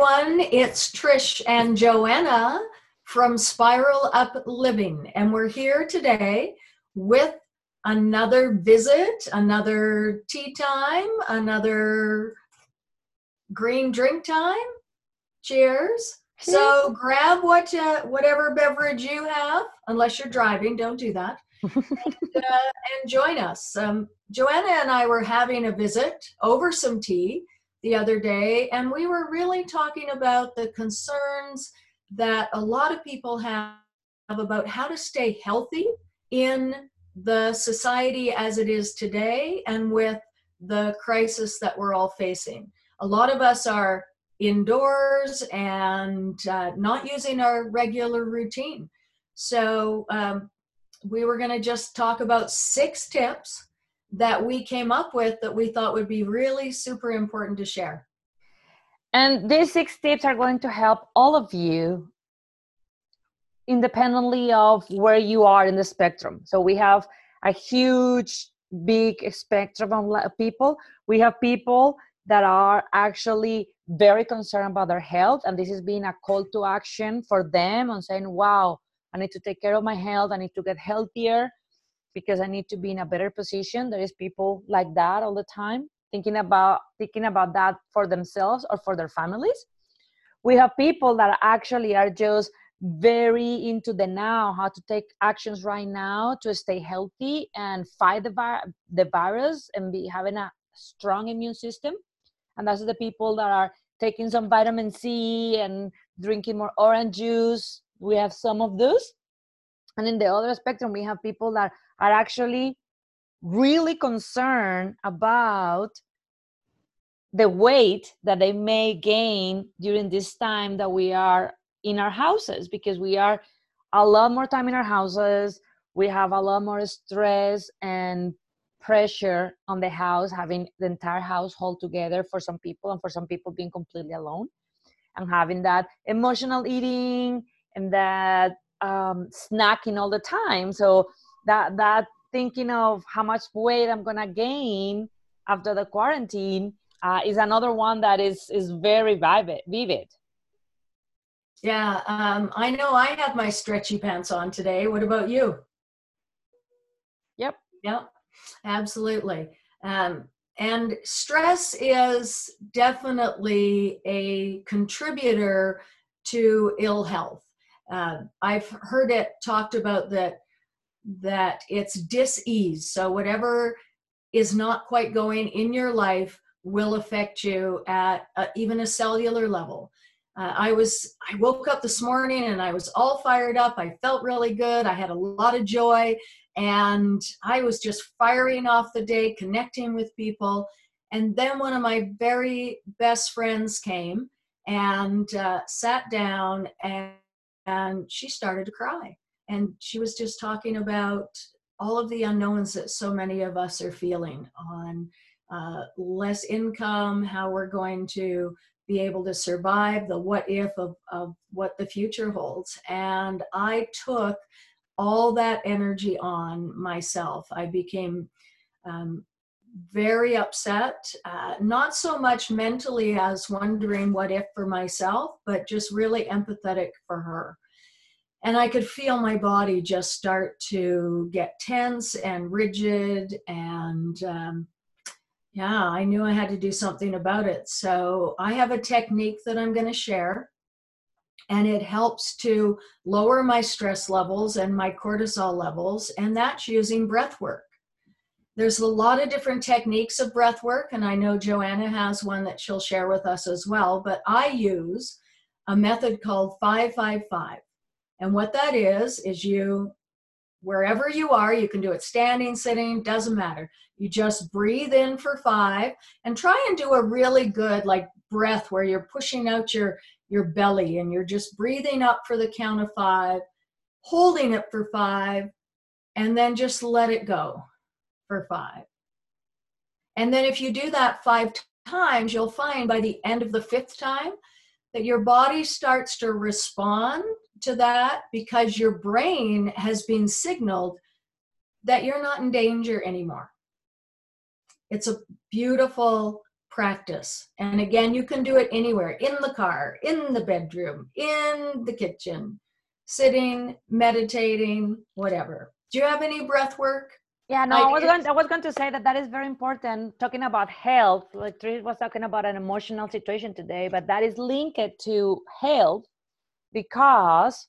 everyone. It's Trish and Joanna from Spiral Up Living, and we're here today with another visit, another tea time, another green drink time. Cheers. So grab what you, whatever beverage you have, unless you're driving. Don't do that. and, uh, and join us. Um, Joanna and I were having a visit over some tea the other day, and we were really talking about the concerns that a lot of people have about how to stay healthy in the society as it is today and with the crisis that we're all facing. A lot of us are indoors and uh, not using our regular routine. So, um, we were going to just talk about six tips that we came up with that we thought would be really super important to share. And these six tips are going to help all of you independently of where you are in the spectrum. So we have a huge, big spectrum of people. We have people that are actually very concerned about their health, and this is being a call to action for them on saying, wow, I need to take care of my health, I need to get healthier because I need to be in a better position. There is people like that all the time thinking about thinking about that for themselves or for their families. We have people that actually are just very into the now, how to take actions right now to stay healthy and fight the, vi- the virus and be having a strong immune system. And that's the people that are taking some vitamin C and drinking more orange juice. We have some of those. And in the other spectrum, we have people that are actually really concerned about the weight that they may gain during this time that we are in our houses because we are a lot more time in our houses we have a lot more stress and pressure on the house having the entire household together for some people and for some people being completely alone and having that emotional eating and that um, snacking all the time. So that that thinking of how much weight i'm gonna gain after the quarantine uh, is another one that is is very vivid vivid. Yeah um, i know i have my stretchy pants on today. What about you? Yep. Yep absolutely. Um, and stress is definitely a contributor to ill health. Uh, i've heard it talked about that that it's dis-ease. So whatever is not quite going in your life will affect you at even a cellular level. Uh, i was i woke up this morning and i was all fired up. I felt really good. I had a lot of joy. And i was just firing off the day connecting with people. And then one of my very best friends came and uh, sat down and, and she started to cry and she was just talking about all of the unknowns that so many of us are feeling on uh, less income, how we're going to be able to survive, the what if of, of what the future holds. And I took all that energy on myself. I became um, very upset, uh, not so much mentally as wondering what if for myself, but just really empathetic for her and I could feel my body just start to get tense and rigid. And um, yeah, I knew I had to do something about it. So I have a technique that I'm going to share, and it helps to lower my stress levels and my cortisol levels, and that's using breath work. There's a lot of different techniques of breath work, and I know Joanna has one that she'll share with us as well, but I use a method called 555. And what that is, is you, wherever you are, you can do it standing, sitting, doesn't matter. You just breathe in for five and try and do a really good like breath where you're pushing out your, your belly and you're just breathing up for the count of five, holding it for five, and then just let it go for five. And then if you do that five times, you'll find by the end of the fifth time that your body starts to respond to that because your brain has been signaled that you're not in danger anymore. It's a beautiful practice. And again, you can do it anywhere in the car, in the bedroom, in the kitchen, sitting, meditating, whatever. Do you have any breath work? Yeah, no, I, I was going. I was going to say that that is very important. Talking about health, like Trish was talking about an emotional situation today, but that is linked to health because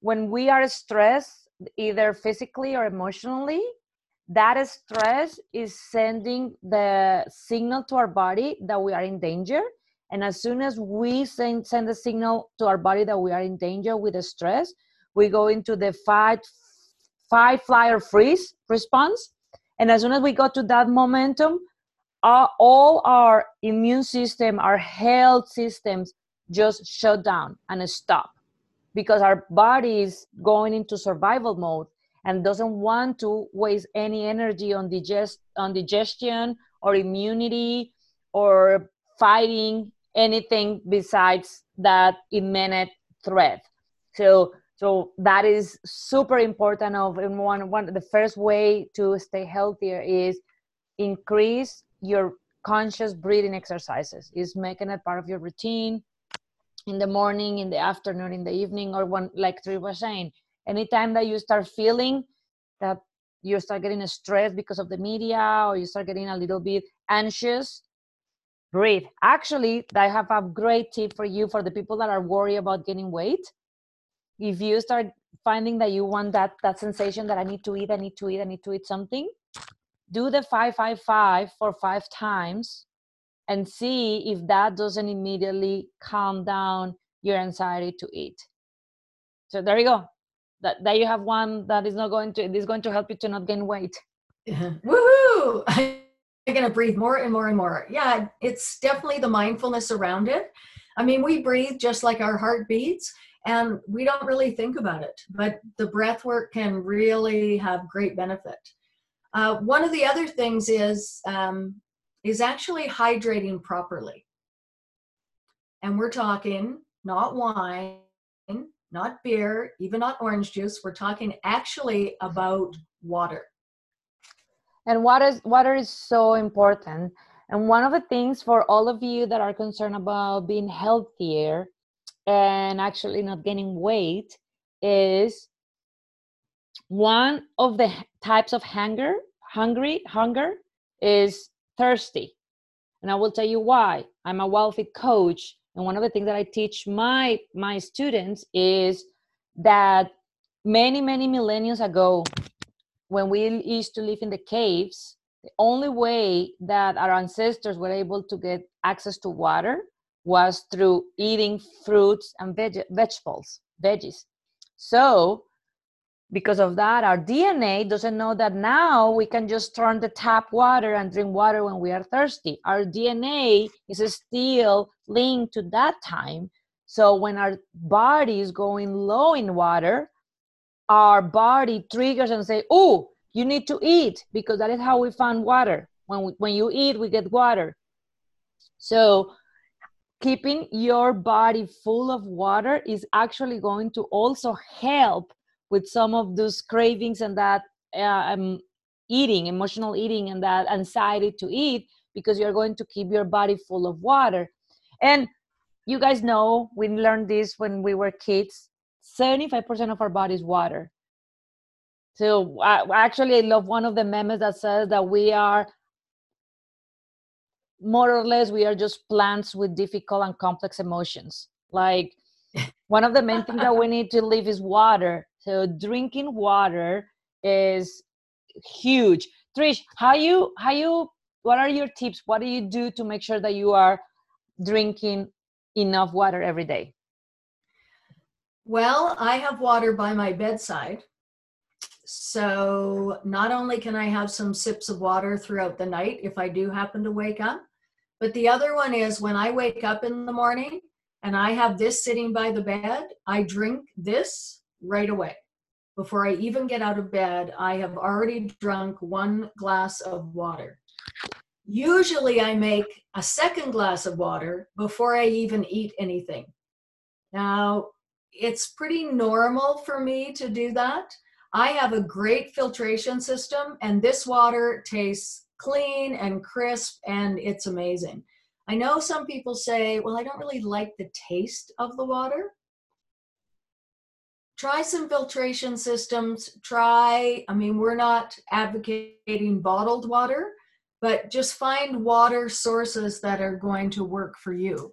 when we are stressed, either physically or emotionally, that stress is sending the signal to our body that we are in danger. And as soon as we send send the signal to our body that we are in danger with the stress, we go into the fight fight, fly, or freeze response. And as soon as we go to that momentum, our, all our immune system, our health systems just shut down and stop because our body is going into survival mode and doesn't want to waste any energy on digest on digestion or immunity or fighting anything besides that imminent threat. So so that is super important of and one one the first way to stay healthier is increase your conscious breathing exercises. Is making it part of your routine in the morning in the afternoon in the evening or when like Tri was saying. Anytime that you start feeling that you start getting stressed because of the media or you start getting a little bit anxious breathe. Actually i have a great tip for you for the people that are worried about gaining weight if you start finding that you want that that sensation that i need to eat i need to eat i need to eat something do the 555 for five times and see if that doesn't immediately calm down your anxiety to eat. So there you go. That, that you have one that is not going to is going to help you to not gain weight. Woohoo! I'm going to breathe more and more and more. Yeah it's definitely the mindfulness around it. I mean we breathe just like our heart beats and we don't really think about it but the breath work can really have great benefit. Uh, one of the other things is um, is actually hydrating properly. And we're talking not wine not beer even not orange juice. We're talking actually about water. And water is water is so important. And one of the things for all of you that are concerned about being healthier and actually not gaining weight is one of the types of hunger hungry hunger is thirsty. And i will tell you why. I'm a WildFit coach and one of the things that i teach my my students is that many many millennia ago when we used to live in the caves the only way that our ancestors were able to get access to water was through eating fruits and veg- vegetables, veggies. So, because of that, our DNA doesn't know that now we can just turn the tap water and drink water when we are thirsty. Our DNA is still linked to that time. So, when our body is going low in water, our body triggers and say, "Oh, you need to eat," because that is how we find water. When we, when you eat, we get water. So keeping your body full of water is actually going to also help with some of those cravings and that uh, um, eating, emotional eating, and that anxiety to eat because you're going to keep your body full of water. And you guys know we learned this when we were kids 75% of our body is water. So uh, actually, I love one of the memes that says that we are more or less we are just plants with difficult and complex emotions. Like one of the main things that we need to live is water. So drinking water is huge. Trish how you how you what are your tips? What do you do to make sure that you are drinking enough water every day? Well i have water by my bedside so not only can i have some sips of water throughout the night if i do happen to wake up but the other one is when I wake up in the morning and I have this sitting by the bed, I drink this right away. Before I even get out of bed, I have already drunk one glass of water. Usually, I make a second glass of water before I even eat anything. Now, it's pretty normal for me to do that. I have a great filtration system, and this water tastes clean and crisp, and it's amazing. I know some people say, well, I don't really like the taste of the water. Try some filtration systems. Try, I mean, we're not advocating bottled water, but just find water sources that are going to work for you.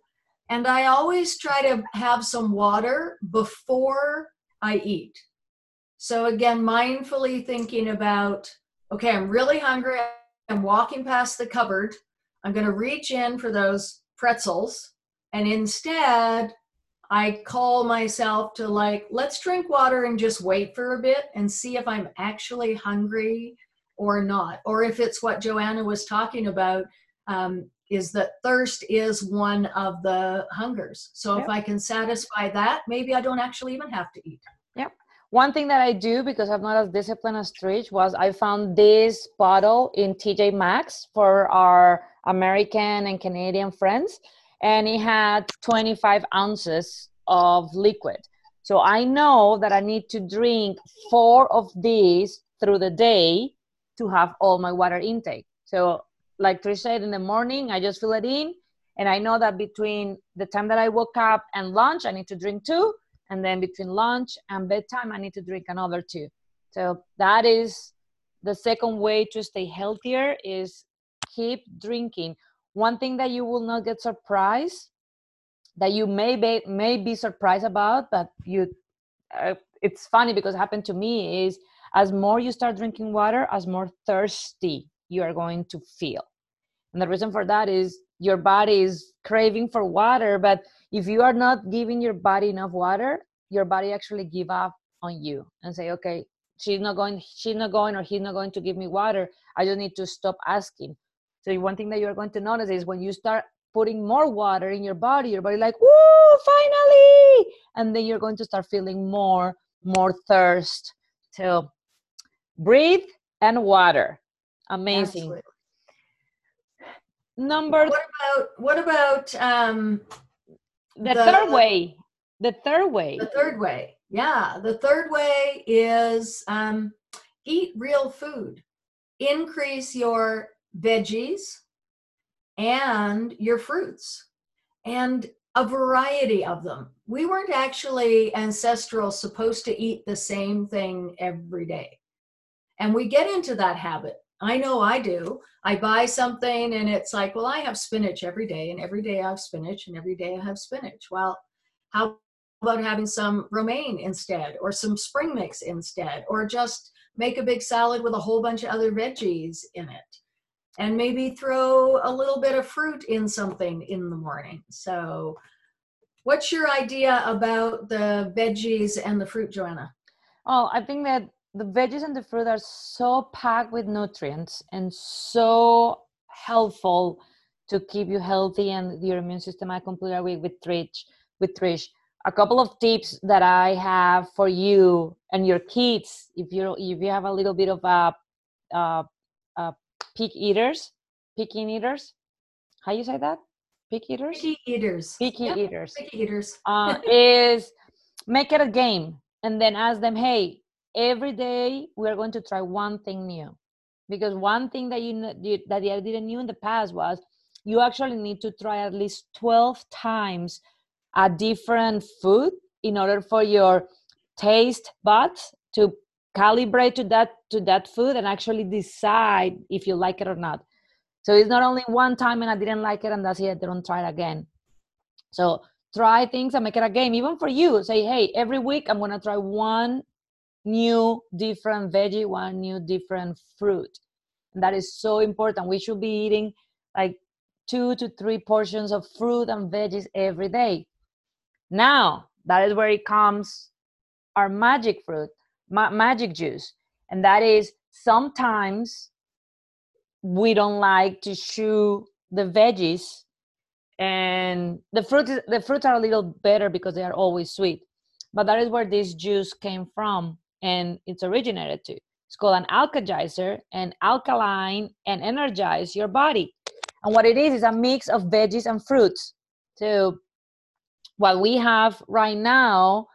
And I always try to have some water before I eat. So, again, mindfully thinking about okay, I'm really hungry. I'm walking past the cupboard. I'm going to reach in for those pretzels. And instead, I call myself to like, let's drink water and just wait for a bit and see if I'm actually hungry or not. Or if it's what Joanna was talking about, um, is that thirst is one of the hungers. So yep. if I can satisfy that, maybe I don't actually even have to eat. One thing that I do because I'm not as disciplined as Trish was I found this bottle in TJ Maxx for our American and Canadian friends, and it had 25 ounces of liquid. So I know that I need to drink four of these through the day to have all my water intake. So like Trish said in the morning, I just fill it in. And I know that between the time that I woke up and lunch, I need to drink two. And then between lunch and bedtime, I need to drink another two. So that is the second way to stay healthier is keep drinking. One thing that you will not get surprised that you may be, may be surprised about, but you, uh, it's funny because it happened to me is as more you start drinking water, as more thirsty you are going to feel. And the reason for that is your body is craving for water, but if you are not giving your body enough water, your body actually give up on you and say, okay, she's not going, she's not going, or he's not going to give me water. I just need to stop asking. So one thing that you're going to notice is when you start putting more water in your body, your body like, woo, finally, and then you're going to start feeling more, more thirst. So breathe and water. Amazing. Absolutely number what about what about um the, the, third way the third way. The third way yeah. The third way is um eat real food. Increase your veggies and your fruits and a variety of them. We weren't actually ancestral supposed to eat the same thing every day. And we get into that habit I know I do. I buy something and it's like, well, I have spinach every day, and every day I have spinach, and every day I have spinach. Well, how about having some romaine instead, or some spring mix instead, or just make a big salad with a whole bunch of other veggies in it? And maybe throw a little bit of fruit in something in the morning. So, what's your idea about the veggies and the fruit, Joanna? Oh, I think that the veggies and the fruit are so packed with nutrients and so helpful to keep you healthy and your immune system. I completely agree with Trish. With Trish, a couple of tips that I have for you and your kids, if you if you have a little bit of a, uh, uh, pig eaters, picky eaters, how you say that? Pig eaters. Picky eaters. Picky yep. eaters. Picky eaters. uh, is make it a game and then ask them, hey, every day we are going to try one thing new. Because one thing that you that you didn't knew in the past was you actually need to try at least 12 times a different food in order for your taste buds to calibrate to that to that food and actually decide if you like it or not. So it's not only one time and i didn't like it and that's it don't try it again. So try things and make it a game. Even for you say hey every week i'm going to try one new different veggie, one new different fruit. And that is so important. We should be eating like two to three portions of fruit and veggies every day. Now, that is where it comes our magic fruit, ma- magic juice. And that is sometimes we don't like to chew the veggies and the fruit is, the fruits are a little better because they are always sweet but that is where this juice came from and it's originated to. It's called an alkalizer and alkaline and energize your body. And what it is is a mix of veggies and fruits. So what we have right now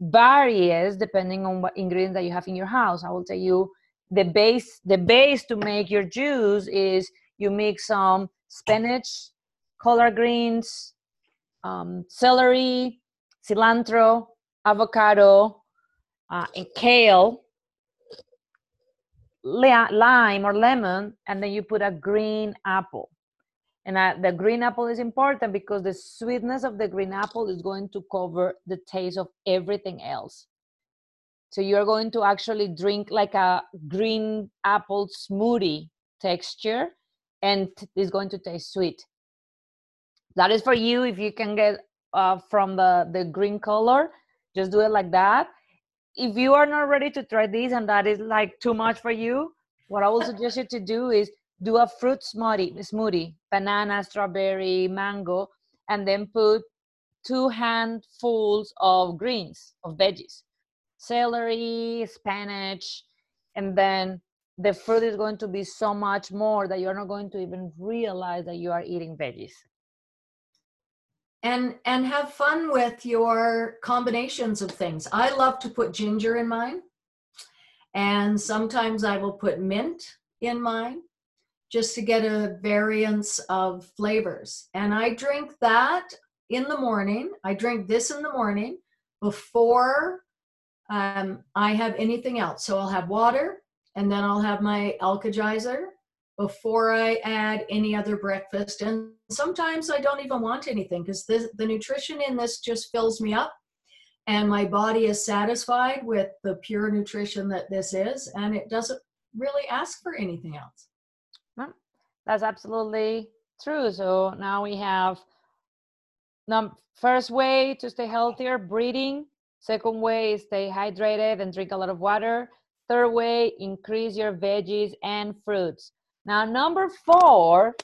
varies depending on what ingredients that you have in your house. I will tell you the base the base to make your juice is you mix some spinach collard greens um, celery cilantro avocado uh, and kale lime or lemon and then you put a green apple and uh, the green apple is important because the sweetness of the green apple is going to cover the taste of everything else. So you're going to actually drink like a green apple smoothie texture and it's going to taste sweet. That is for you if you can get uh, from the, the green color, just do it like that. If you are not ready to try this and that is like too much for you, what I will suggest you to do is do a fruit smoothie, smoothie, banana, strawberry, mango, and then put two handfuls of greens, of veggies, celery, spinach, and then the fruit is going to be so much more that you're not going to even realize that you are eating veggies. And and have fun with your combinations of things. I love to put ginger in mine. And sometimes I will put mint in mine just to get a variance of flavors. And I drink that in the morning. I drink this in the morning before um, I have anything else. So I'll have water and then I'll have my Alka-Geyser before I add any other breakfast. And sometimes I don't even want anything because the nutrition in this just fills me up and my body is satisfied with the pure nutrition that this is and it doesn't really ask for anything else. That's absolutely true. So now we have the first way to stay healthier, breathing. Second way is stay hydrated and drink a lot of water. Third way, increase your veggies and fruits. Now, number four,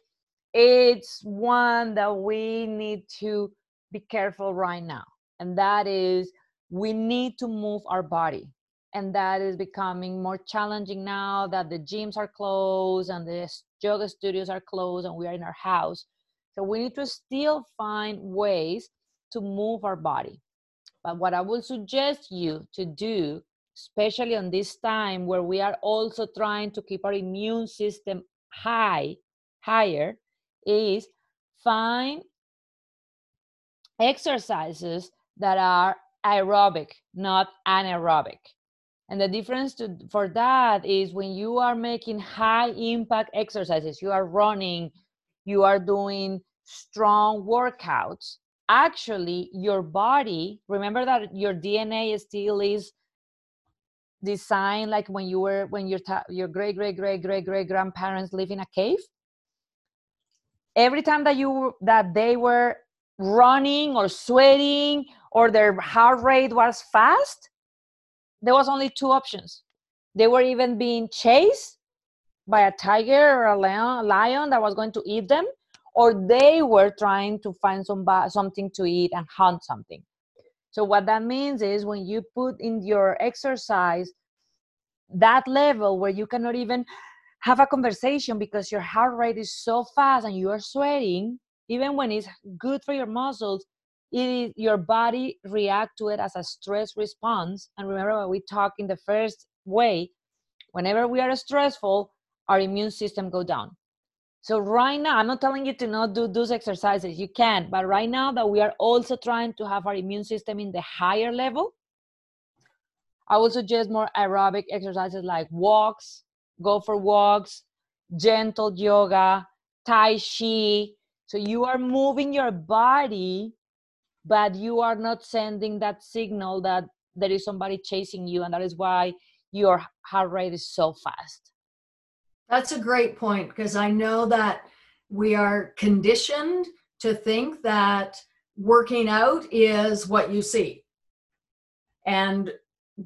it's one that we need to be careful right now. And that is we need to move our body and that is becoming more challenging now that the gyms are closed and the yoga studios are closed and we are in our house so we need to still find ways to move our body but what i would suggest you to do especially on this time where we are also trying to keep our immune system high higher is find exercises that are aerobic not anaerobic and the difference to, for that is when you are making high impact exercises, you are running, you are doing strong workouts. Actually, your body, remember that your DNA still is designed like when you were when your your great great great great great grandparents live in a cave every time that you that they were running or sweating or their heart rate was fast there was only two options. They were even being chased by a tiger or a lion, a lion that was going to eat them, or they were trying to find some something to eat and hunt something. So what that means is when you put in your exercise that level where you cannot even have a conversation because your heart rate is so fast and you are sweating, even when it's good for your muscles, your body react to it as a stress response. And remember what we talked in the first way whenever we are stressful our immune system go down so right now i'm not telling you to not do those exercises. You can but right now that we are also trying to have our immune system in the higher level i would suggest more aerobic exercises like walks go for walks gentle yoga tai chi. So you are moving your body but you are not sending that signal that there is somebody chasing you and that is why your heart rate is so fast that's a great point because i know that we are conditioned to think that working out is what you see and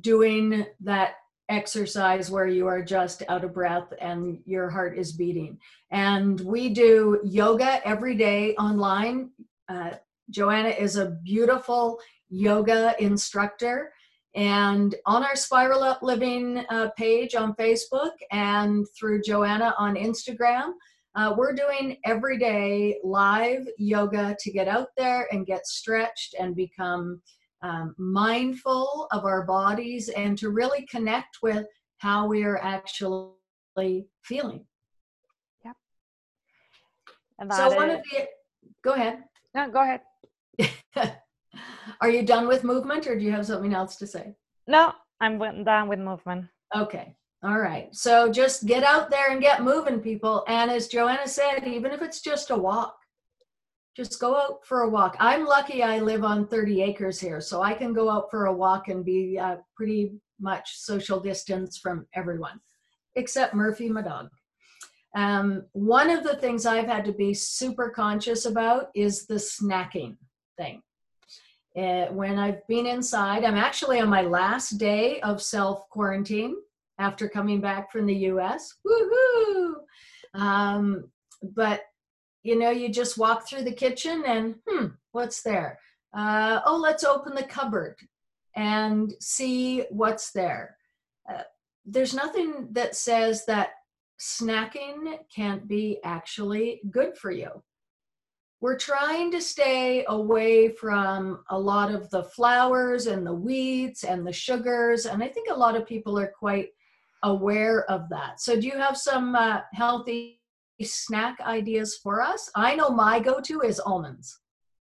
doing that exercise where you are just out of breath and your heart is beating. And we do yoga every day online. Uh, Joanna is a beautiful yoga instructor. And on our Spiral Up Living uh, page on Facebook and through Joanna on Instagram, uh, we're doing everyday live yoga to get out there and get stretched and become um, mindful of our bodies and to really connect with how we are actually feeling. Yep. And so one of the go ahead. No, go ahead. are you done with movement or do you have something else to say? No, I'm done with movement. Okay. All right. So just get out there and get moving, people. And as Joanna said, even if it's just a walk, just go out for a walk. I'm lucky I live on 30 acres here, so I can go out for a walk and be uh, pretty much social distance from everyone, except Murphy, my dog. Um, one of the things I've had to be super conscious about is the snacking thing. Uh, when I've been inside, I'm actually on my last day of self quarantine after coming back from the US. Woohoo! Um, but you know, you just walk through the kitchen and, hmm, what's there? Uh, oh, let's open the cupboard and see what's there. Uh, there's nothing that says that snacking can't be actually good for you. We're trying to stay away from a lot of the flours and the wheats and the sugars, and I think a lot of people are quite aware of that. So, do you have some uh, healthy snack ideas for us? I know my go-to is almonds.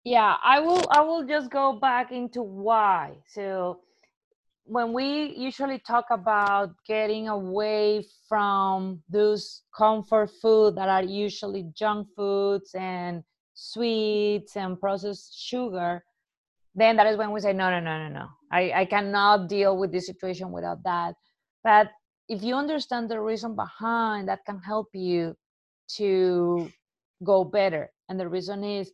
Yeah, I will. I will just go back into why. So, when we usually talk about getting away from those comfort food that are usually junk foods and sweets and processed sugar, then that is when we say no, no, no, no, no. I, I cannot deal with this situation without that. But if you understand the reason behind that can help you to go better and the reason is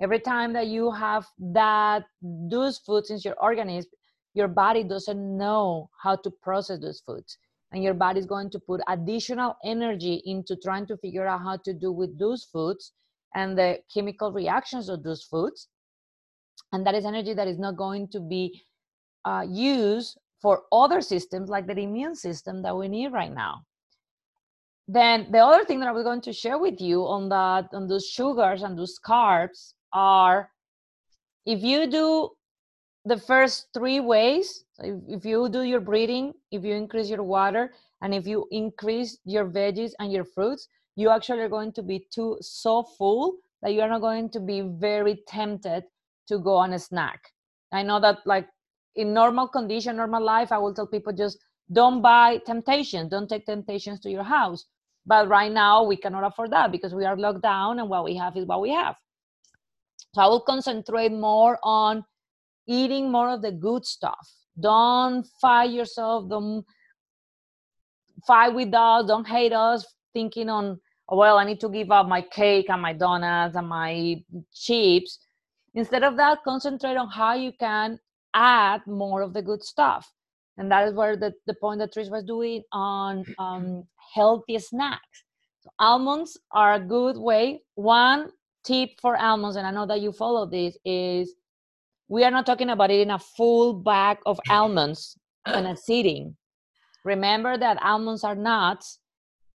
every time that you have that those foods in your organism your body doesn't know how to process those foods and your body is going to put additional energy into trying to figure out how to do with those foods and the chemical reactions of those foods and that is energy that is not going to be uh, used for other systems like the immune system that we need right now. Then the other thing that i was going to share with you on that on those sugars and those carbs are if you do the first three ways if, if you do your breathing if you increase your water and if you increase your veggies and your fruits you actually are going to be too so full that you're not going to be very tempted to go on a snack i know that like in normal condition, normal life, I will tell people just don't buy temptations, don't take temptations to your house. But right now, we cannot afford that because we are locked down and what we have is what we have. So I will concentrate more on eating more of the good stuff. Don't fight yourself. Don't fight with us. Don't hate us thinking on, well, I need to give up my cake and my donuts and my chips. Instead of that, concentrate on how you can add more of the good stuff and that is where the, the point that Trish was doing on um, healthy snacks. So almonds are a good way. One tip for almonds, and I know that you follow this, is we are not talking about eating a full bag of almonds in a sitting. Remember that almonds are nuts,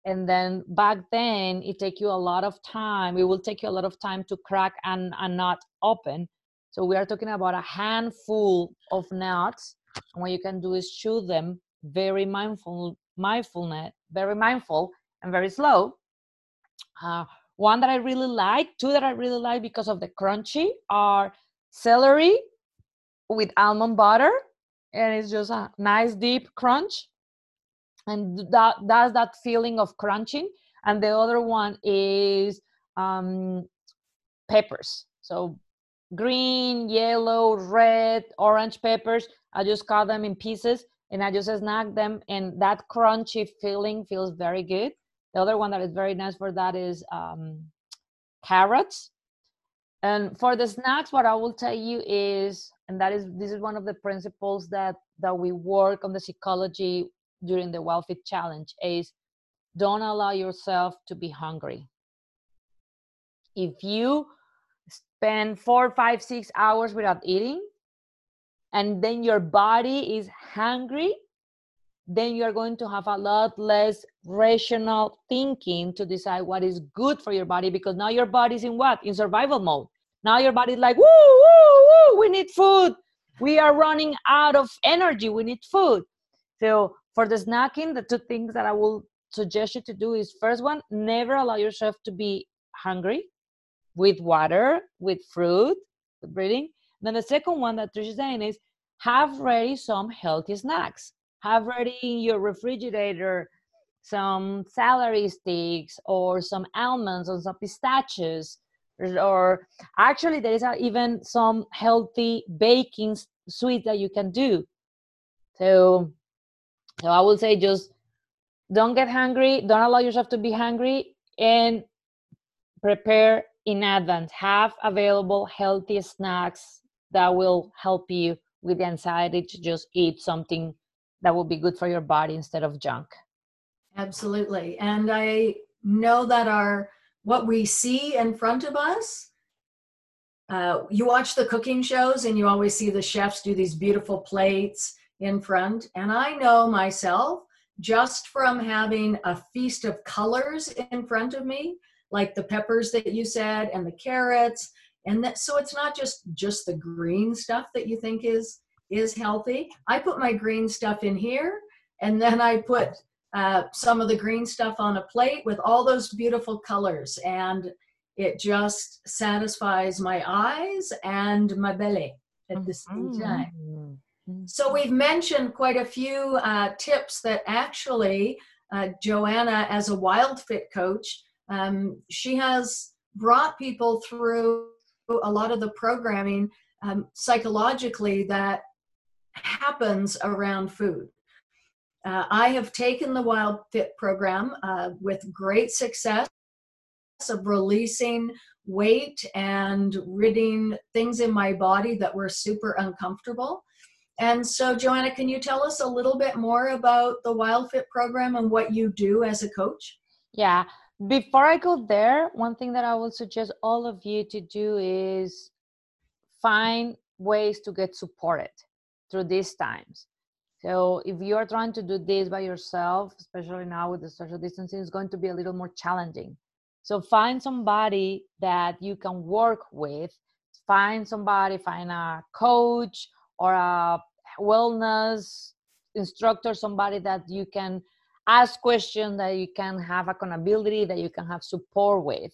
and then back then it take you a lot of time. It will take you a lot of time to crack and a nut open. So we are talking about a handful of nuts. And what you can do is chew them very mindful, mindfulness, very mindful and very slow. Uh, one that I really like, two that I really like because of the crunchy are celery with almond butter, and it's just a nice deep crunch, and that that's that feeling of crunching. And the other one is um, peppers. So green, yellow, red, orange peppers. I just cut them in pieces and I just snack them, and that crunchy feeling feels very good. The other one that is very nice for that is um, carrots. And for the snacks, what I will tell you is, and that is this is one of the principles that that we work on the psychology during the WildFit challenge is don't allow yourself to be hungry. If you spend four, five, six hours without eating, and then your body is hungry, then you're going to have a lot less rational thinking to decide what is good for your body because now your body's in what? In survival mode. Now your body's like, woo, woo, woo, we need food. We are running out of energy. We need food. So for the snacking, the two things that I will suggest you to do is first one, never allow yourself to be hungry with water, with fruit, with breathing. Then the second one that Trish is saying is have ready some healthy snacks. Have ready in your refrigerator some celery sticks or some almonds or some pistachios or actually there is even some healthy baking sweets that you can do so so i would say just don't get hungry don't allow yourself to be hungry and prepare in advance. Have available healthy snacks that will help you with the anxiety to just eat something that will be good for your body instead of junk. Absolutely. And i know that our what we see in front of us uh, you watch the cooking shows and you always see the chefs do these beautiful plates in front and i know myself just from having a feast of colors in front of me like the peppers that you said and the carrots and that so it's not just just the green stuff that you think is is healthy i put my green stuff in here and then i put uh, some of the green stuff on a plate with all those beautiful colors and it just satisfies my eyes and my belly at the same mm-hmm. time. So we've mentioned quite a few uh, tips that actually uh, joanna as a WildFit coach um, she has brought people through a lot of the programming um, psychologically that happens around food uh, I have taken the Wild Fit program uh, with great success of releasing weight and ridding things in my body that were super uncomfortable. And so, Joanna, can you tell us a little bit more about the WildFit program and what you do as a coach? Yeah. Before I go there, one thing that I would suggest all of you to do is find ways to get supported through these times. So if you are trying to do this by yourself, especially now with the social distancing, it's going to be a little more challenging. So find somebody that you can work with. Find somebody, find a coach or a wellness instructor, somebody that you can ask questions, that you can have accountability, that you can have support with.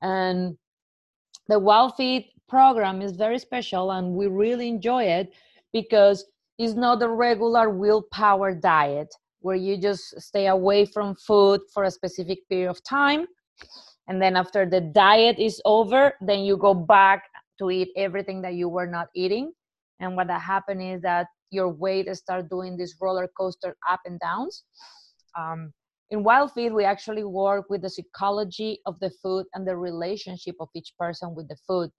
And the WildFit program is very special and we really enjoy it because it's not a regular willpower diet where you just stay away from food for a specific period of time and then after the diet is over then you go back to eat everything that you were not eating and what that happen is that your weight start doing this roller coaster up and downs. Um, in WildFit we actually work with the psychology of the food and the relationship of each person with the food.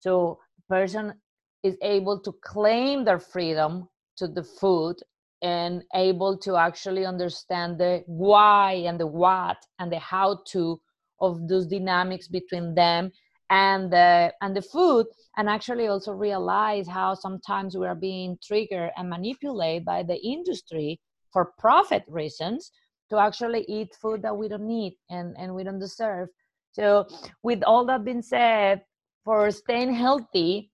So person is able to claim their freedom to the food and able to actually understand the why and the what and the how to of those dynamics between them and the and the food and actually also realize how sometimes we are being triggered and manipulated by the industry for profit reasons to actually eat food that we don't need and and we don't deserve. So with all that being said for staying healthy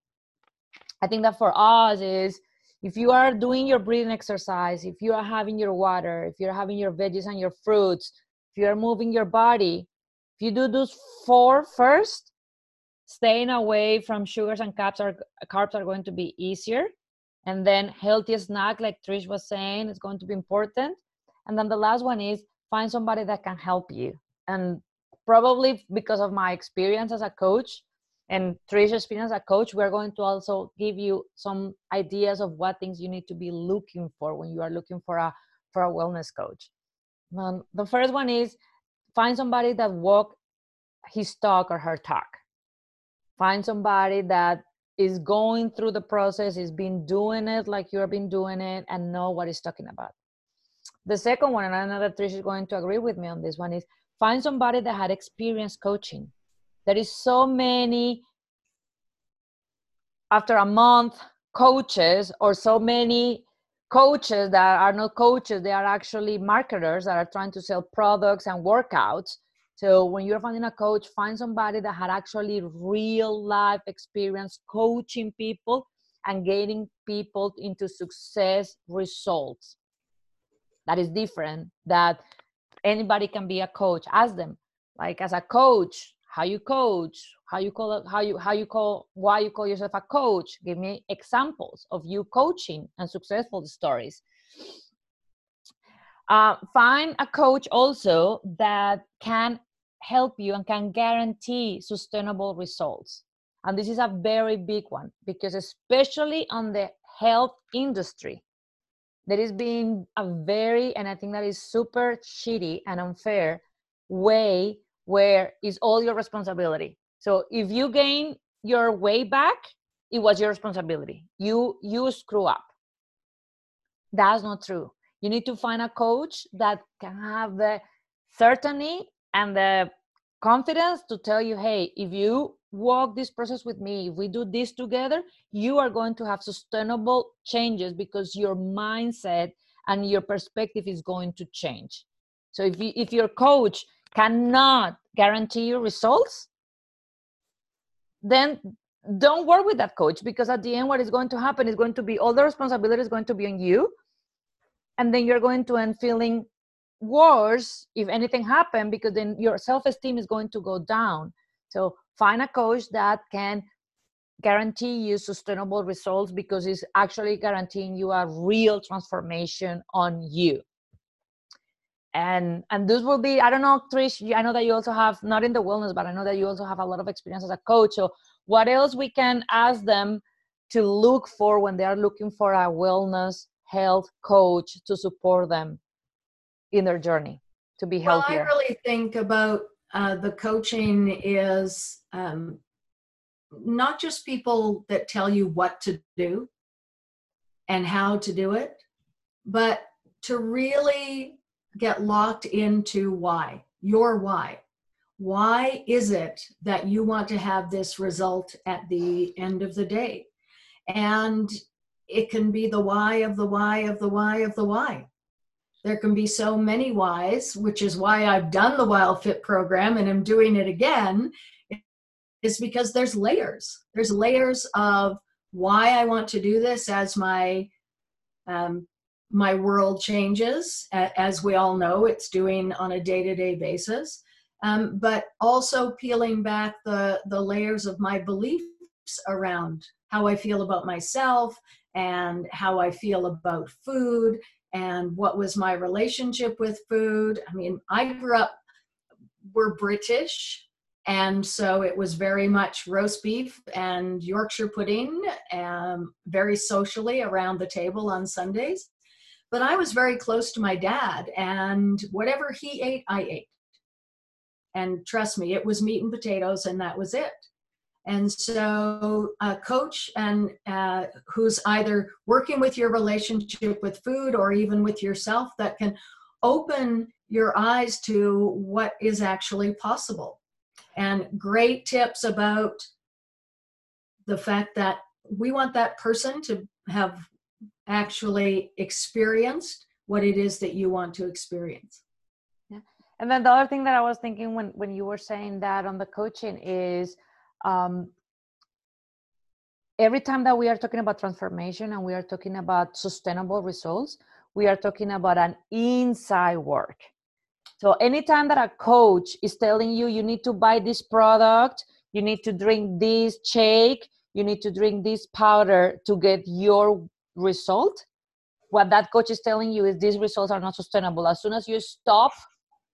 i think that for us is if you are doing your breathing exercise, if you are having your water, if you're having your veggies and your fruits, if you are moving your body, if you do those four first, staying away from sugars and carbs are, carbs are going to be easier. And then healthy snack, like Trish was saying, is going to be important. And then the last one is find somebody that can help you. And probably because of my experience as a coach, and Trish experience as a coach, we're going to also give you some ideas of what things you need to be looking for when you are looking for a for a wellness coach. Um, the first one is find somebody that walk his talk or her talk. Find somebody that is going through the process, is been doing it like you've been doing it, and know what he's talking about. The second one, and I know that Trish is going to agree with me on this one, is find somebody that had experience coaching there is so many after a month coaches or so many coaches that are not coaches they are actually marketers that are trying to sell products and workouts so when you're finding a coach find somebody that had actually real life experience coaching people and getting people into success results. That is different that anybody can be a coach. Ask them like as a coach how you coach how you call how you how you call why you call yourself a coach. Give me examples of you coaching and successful stories. Uh, find a coach also that can help you and can guarantee sustainable results. And this is a very big one because especially on the health industry there is being a very and i think that is super shitty and unfair way where it's all your responsibility. So if you gain your way back it was your responsibility. You you screw up. That's not true. You need to find a coach that can have the certainty and the confidence to tell you hey if you walk this process with me if we do this together you are going to have sustainable changes because your mindset and your perspective is going to change. So if you, if your coach cannot guarantee you results then don't work with that coach because at the end what is going to happen is going to be all the responsibility is going to be on you and then you're going to end feeling worse if anything happened because then your self-esteem is going to go down. So find a coach that can guarantee you sustainable results because it's actually guaranteeing you a real transformation on you. And and this will be i don't know trish i know that you also have not in the wellness but i know that you also have a lot of experience as a coach. So what else we can ask them to look for when they are looking for a wellness health coach to support them in their journey to be healthier well, i really think about uh, the coaching is um, not just people that tell you what to do and how to do it, but to really get locked into why, your why. Why is it that you want to have this result at the end of the day? And it can be the why of the why of the why of the why there can be so many whys, which is why I've done the WildFit program and I'm doing it again, is because there's layers. There's layers of why I want to do this as my um, my world changes, as we all know, it's doing on a day-to-day basis. Um, but also peeling back the the layers of my beliefs around how I feel about myself and how I feel about food and what was my relationship with food. I mean, I grew up, we're British, and so it was very much roast beef and Yorkshire pudding, and um, very socially around the table on Sundays. But I was very close to my dad, and whatever he ate, I ate. And trust me, it was meat and potatoes, and that was it. And so, a coach and uh, who's either working with your relationship with food or even with yourself that can open your eyes to what is actually possible. And great tips about the fact that we want that person to have actually experienced what it is that you want to experience. Yeah. And then the other thing that I was thinking when when you were saying that on the coaching is um, every time that we are talking about transformation and we are talking about sustainable results, we are talking about an inside work. So anytime that a coach is telling you you need to buy this product, you need to drink this shake, you need to drink this powder to get your result, what that coach is telling you is these results are not sustainable. As soon as you stop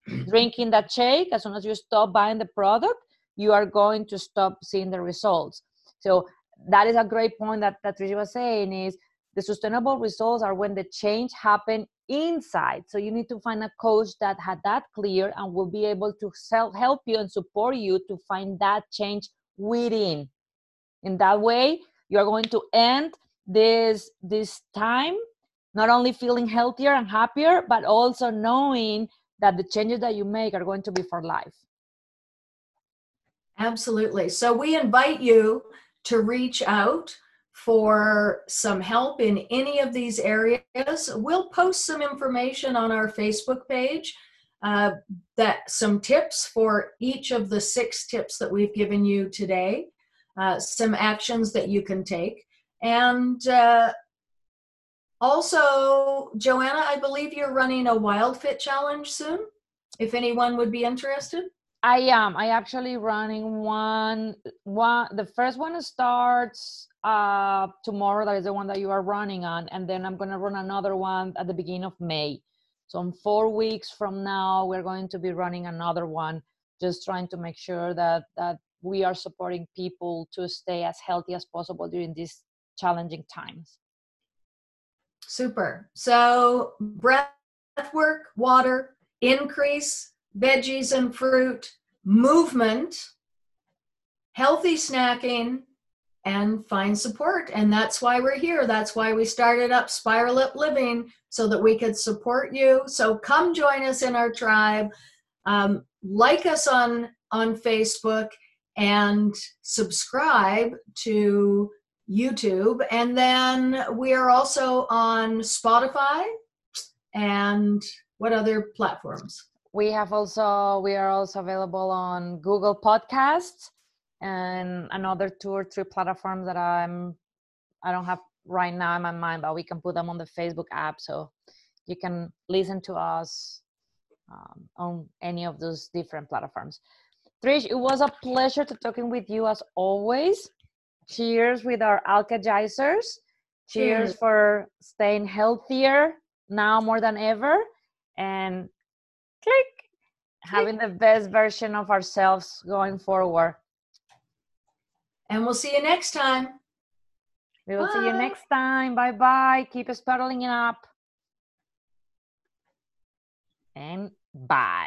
drinking that shake, as soon as you stop buying the product, you are going to stop seeing the results. So that is a great point that, that Tricia was saying is the sustainable results are when the change happen inside. So you need to find a coach that had that clear and will be able to help you and support you to find that change within. In that way, you are going to end this this time not only feeling healthier and happier, but also knowing that the changes that you make are going to be for life. Absolutely. So we invite you to reach out for some help in any of these areas. We'll post some information on our Facebook page uh, that some tips for each of the six tips that we've given you today, uh, some actions that you can take, and uh, also, Joanna, I believe you're running a WildFit challenge soon. If anyone would be interested. I am. I actually running one. One. The first one starts uh, tomorrow. That is the one that you are running on, and then I'm gonna run another one at the beginning of May. So in four weeks from now, we're going to be running another one. Just trying to make sure that that we are supporting people to stay as healthy as possible during these challenging times. Super. So breath work, water, increase veggies and fruit, movement, healthy snacking, and find support. And that's why we're here. That's why we started up Spiral Up Living so that we could support you. So come join us in our tribe. Um, like us on on Facebook and subscribe to YouTube. And then we are also on Spotify and what other platforms? We have also we are also available on Google Podcasts and another two or three platforms that I'm I don't have right now in my mind, but we can put them on the Facebook app so you can listen to us um, on any of those different platforms. Trish, it was a pleasure to talking with you as always. Cheers with our alkagizers. Cheers, Cheers for staying healthier now more than ever. And click, having the best version of ourselves going forward. And we'll see you next time. We will bye. see you next time. Bye bye. Keep us spiraling up. And bye.